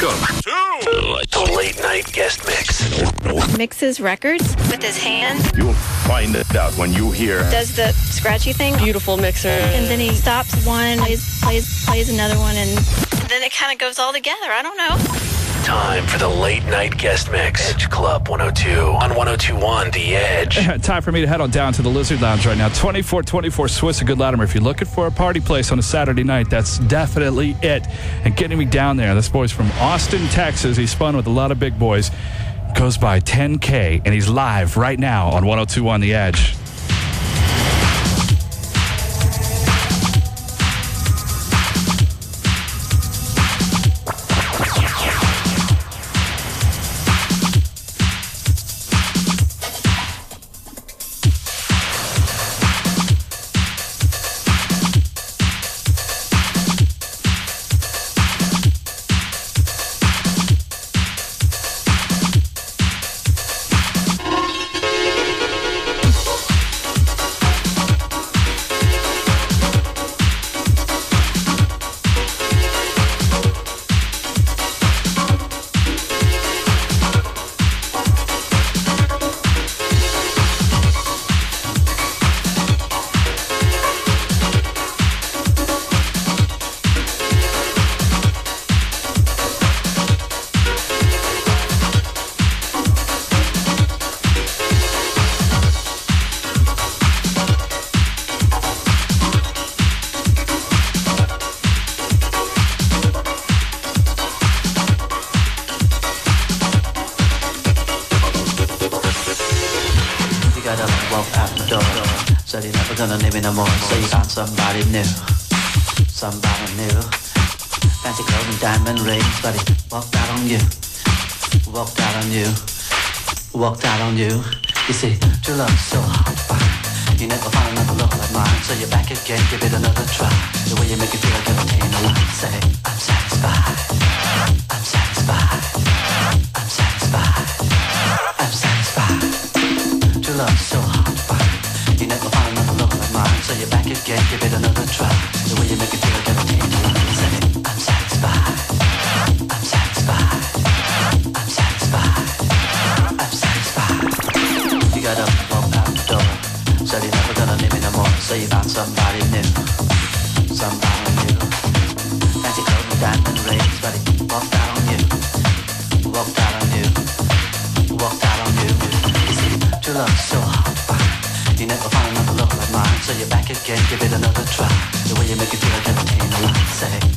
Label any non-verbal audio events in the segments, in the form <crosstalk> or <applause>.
Welcome to The late night guest mix. mixes records with his hand, You'll find it out when you hear. does the scratchy thing, Beautiful mixer. and then he stops one, plays, plays, plays another one, and then it kind of goes all together. I don't know. Time for the late night guest mix. Edge Club 102 on 1021 The Edge. <laughs> Time for me to head on down to the Lizard Lounge right now. 2424 Swiss of Good Latimer. If you're looking for a party place on a Saturday night, that's definitely it. And getting me down there, this boy's from Austin, Texas. He's spun with a lot of big boys. Goes by Tenkae, and he's live right now on 1021 The Edge. True love's so hard to find. You never find another love like mine. So you're back again, give it another try. The way you make it feel like you're obtain a lot. Say, I'm satisfied. I'm satisfied. I'm satisfied. I'm satisfied. True love's so hard to find. You never find another love like mine. So you're back again, give it another try. So you're back again, give it another try. The way you make it feel like obtain a lot. Say,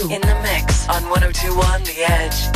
in the mix on 1021 The Edge.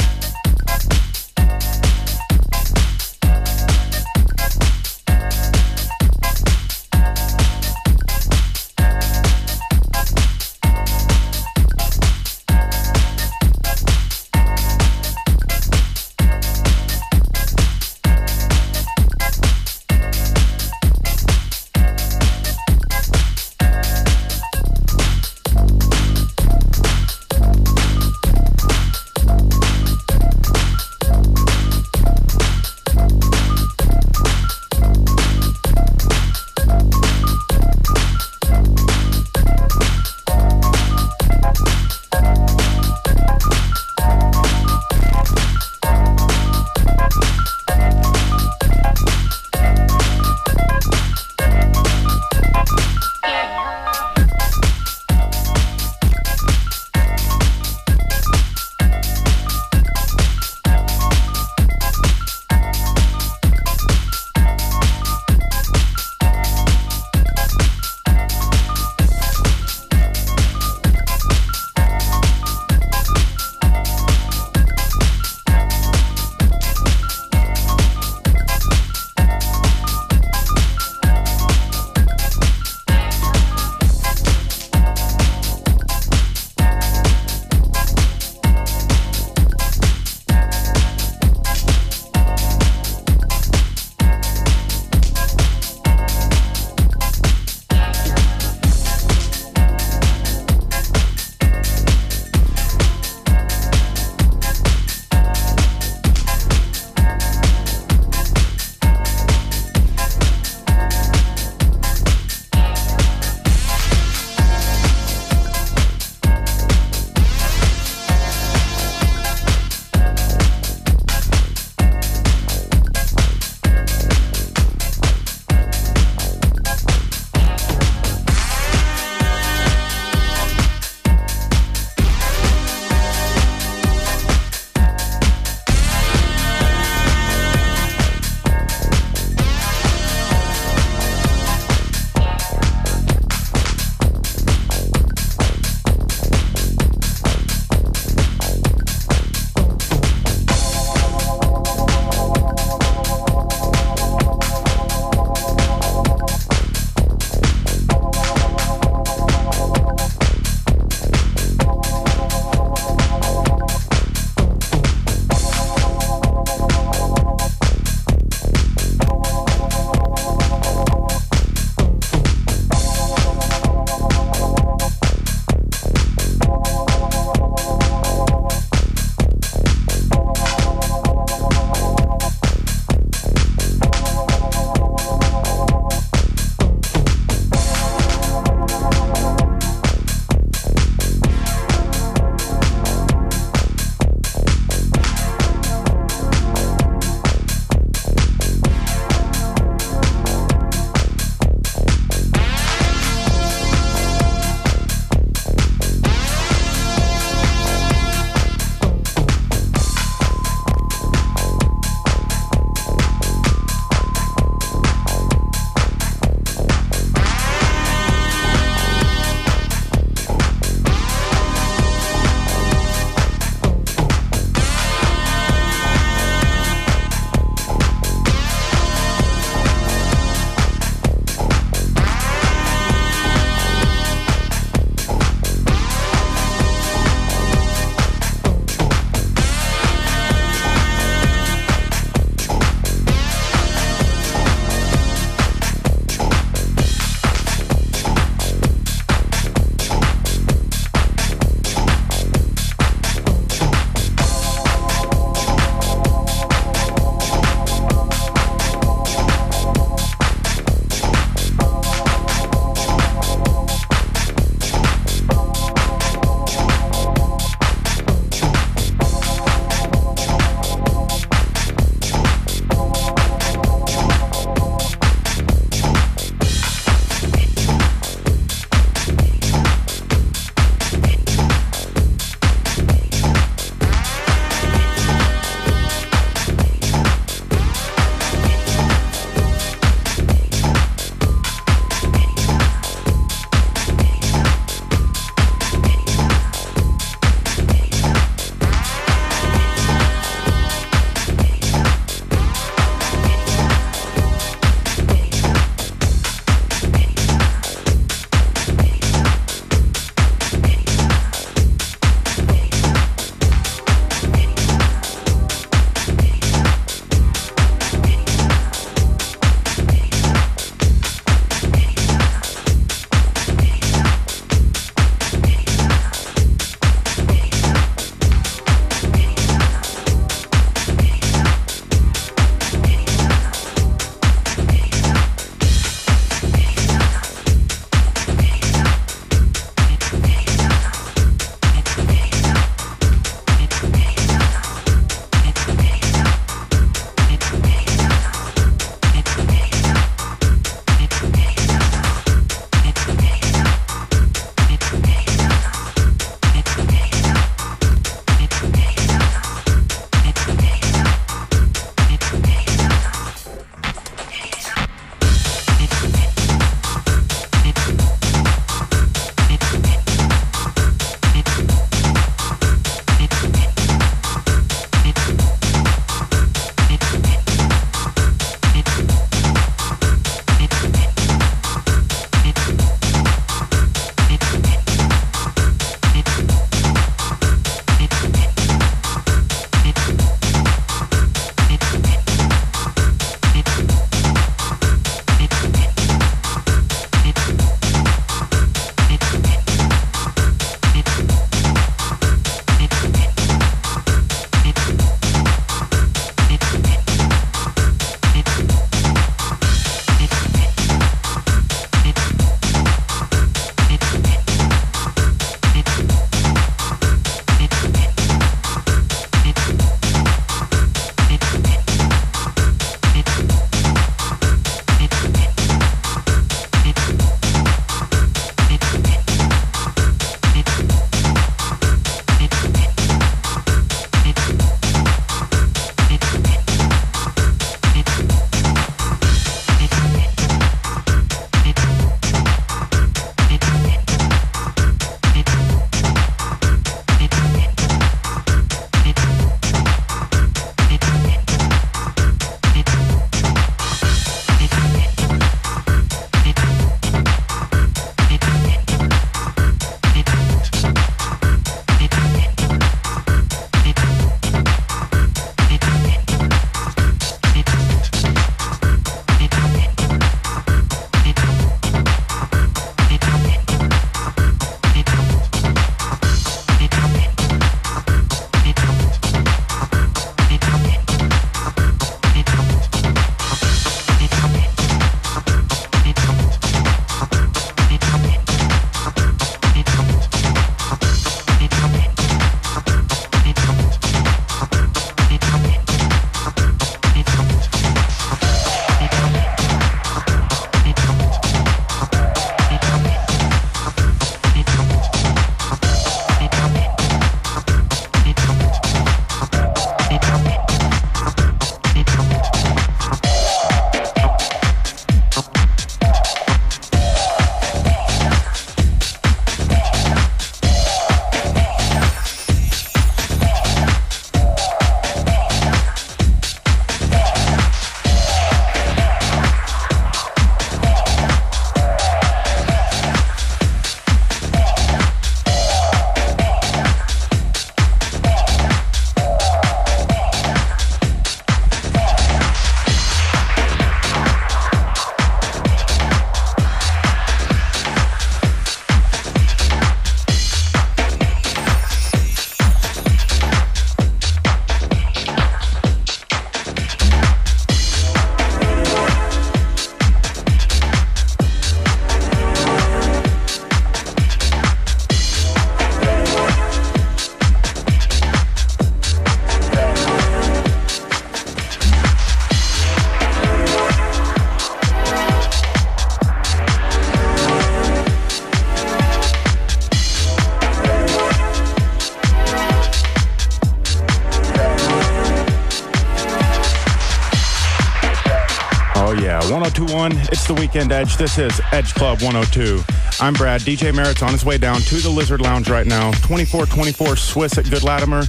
Weekend Edge. This is Edge Club 102. I'm Brad. DJ Merritt's on his way down to the Lizard Lounge right now. 2424 Swiss at Good Latimer.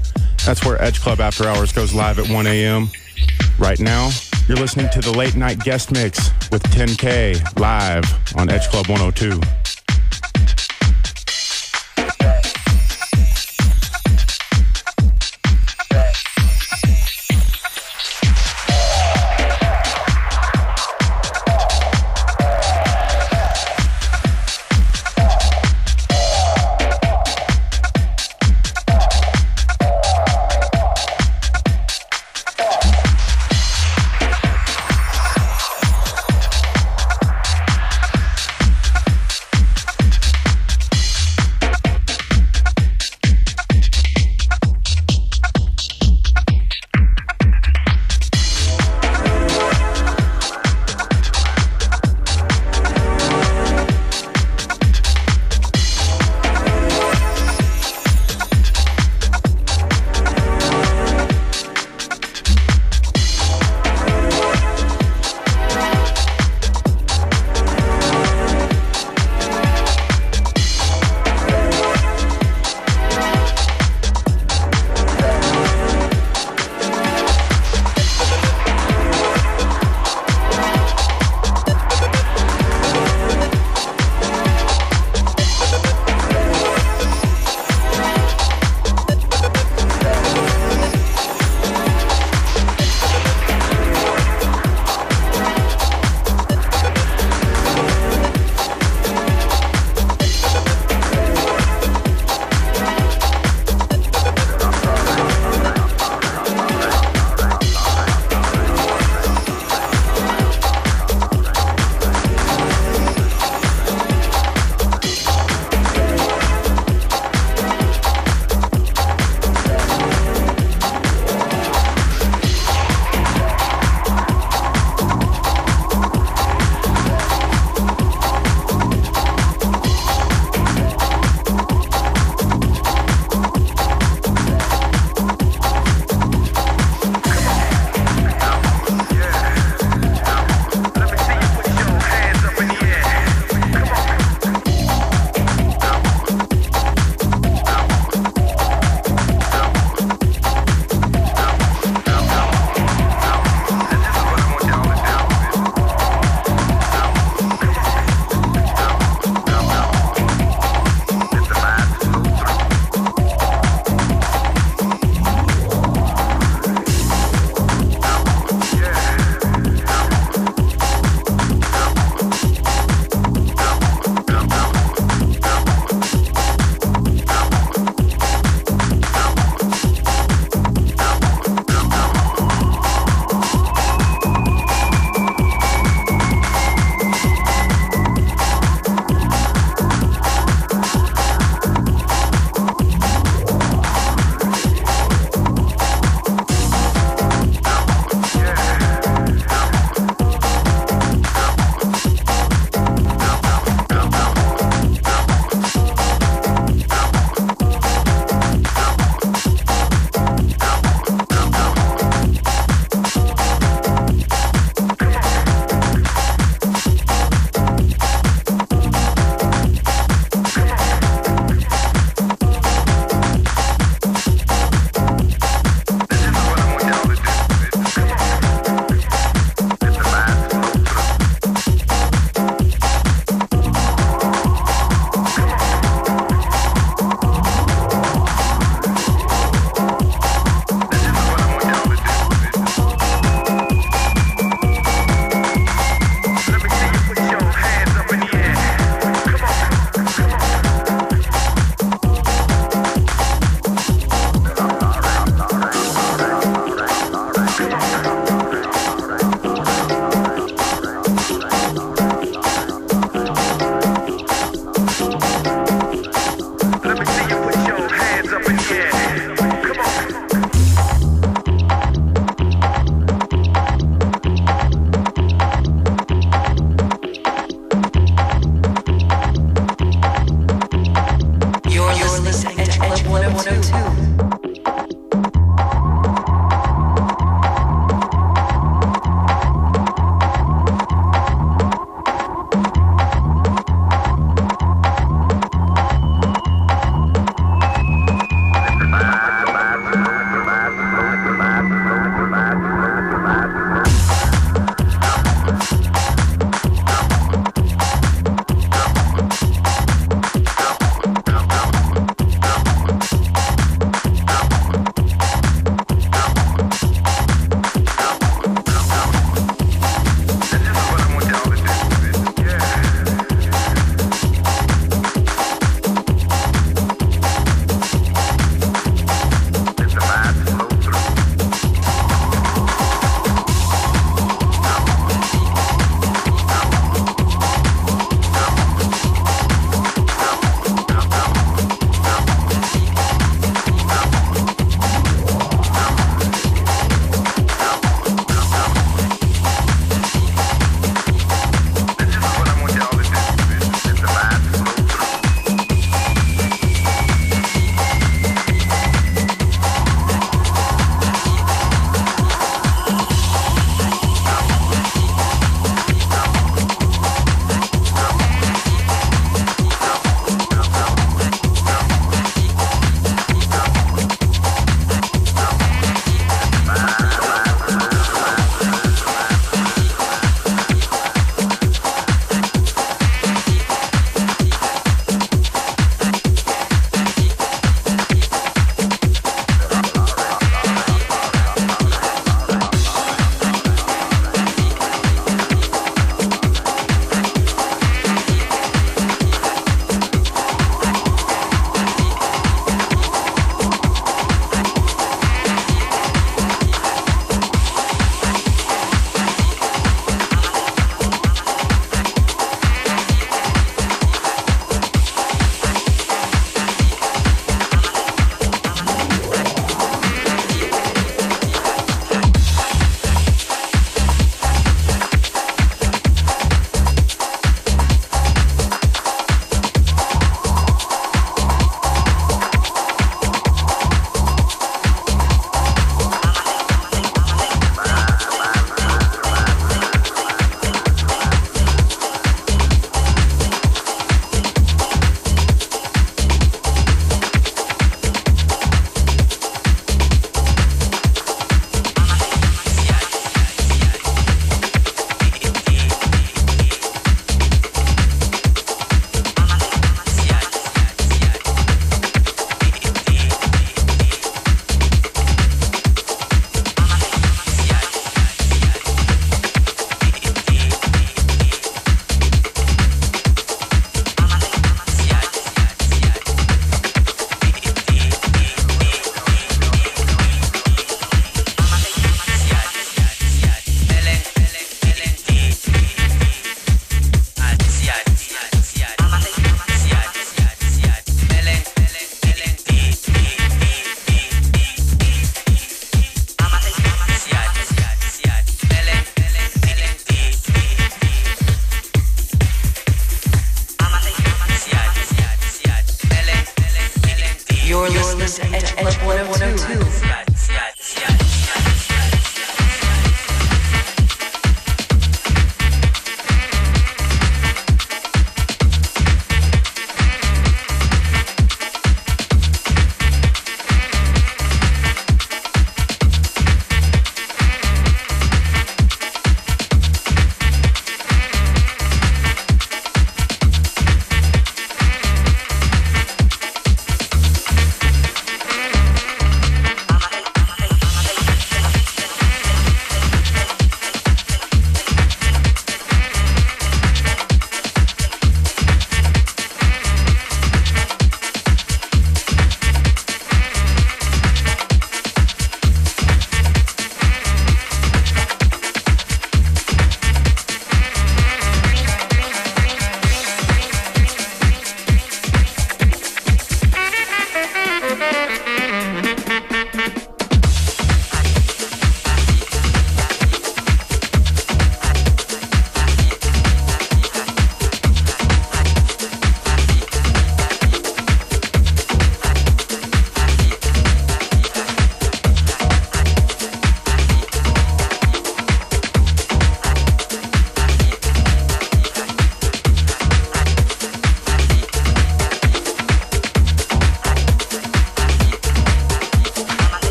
That's where Edge Club After Hours goes live at 1 a.m. Right now, you're listening to the late night guest mix with Tenkae live on Edge Club 102.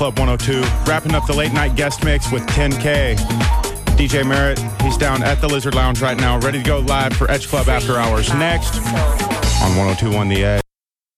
Club 102, wrapping up the late night guest mix with Tenkae. DJ Merritt, he's down at the Lizard Lounge right now, ready to go live for Edge Club After Hours. Next on 1021 The Edge.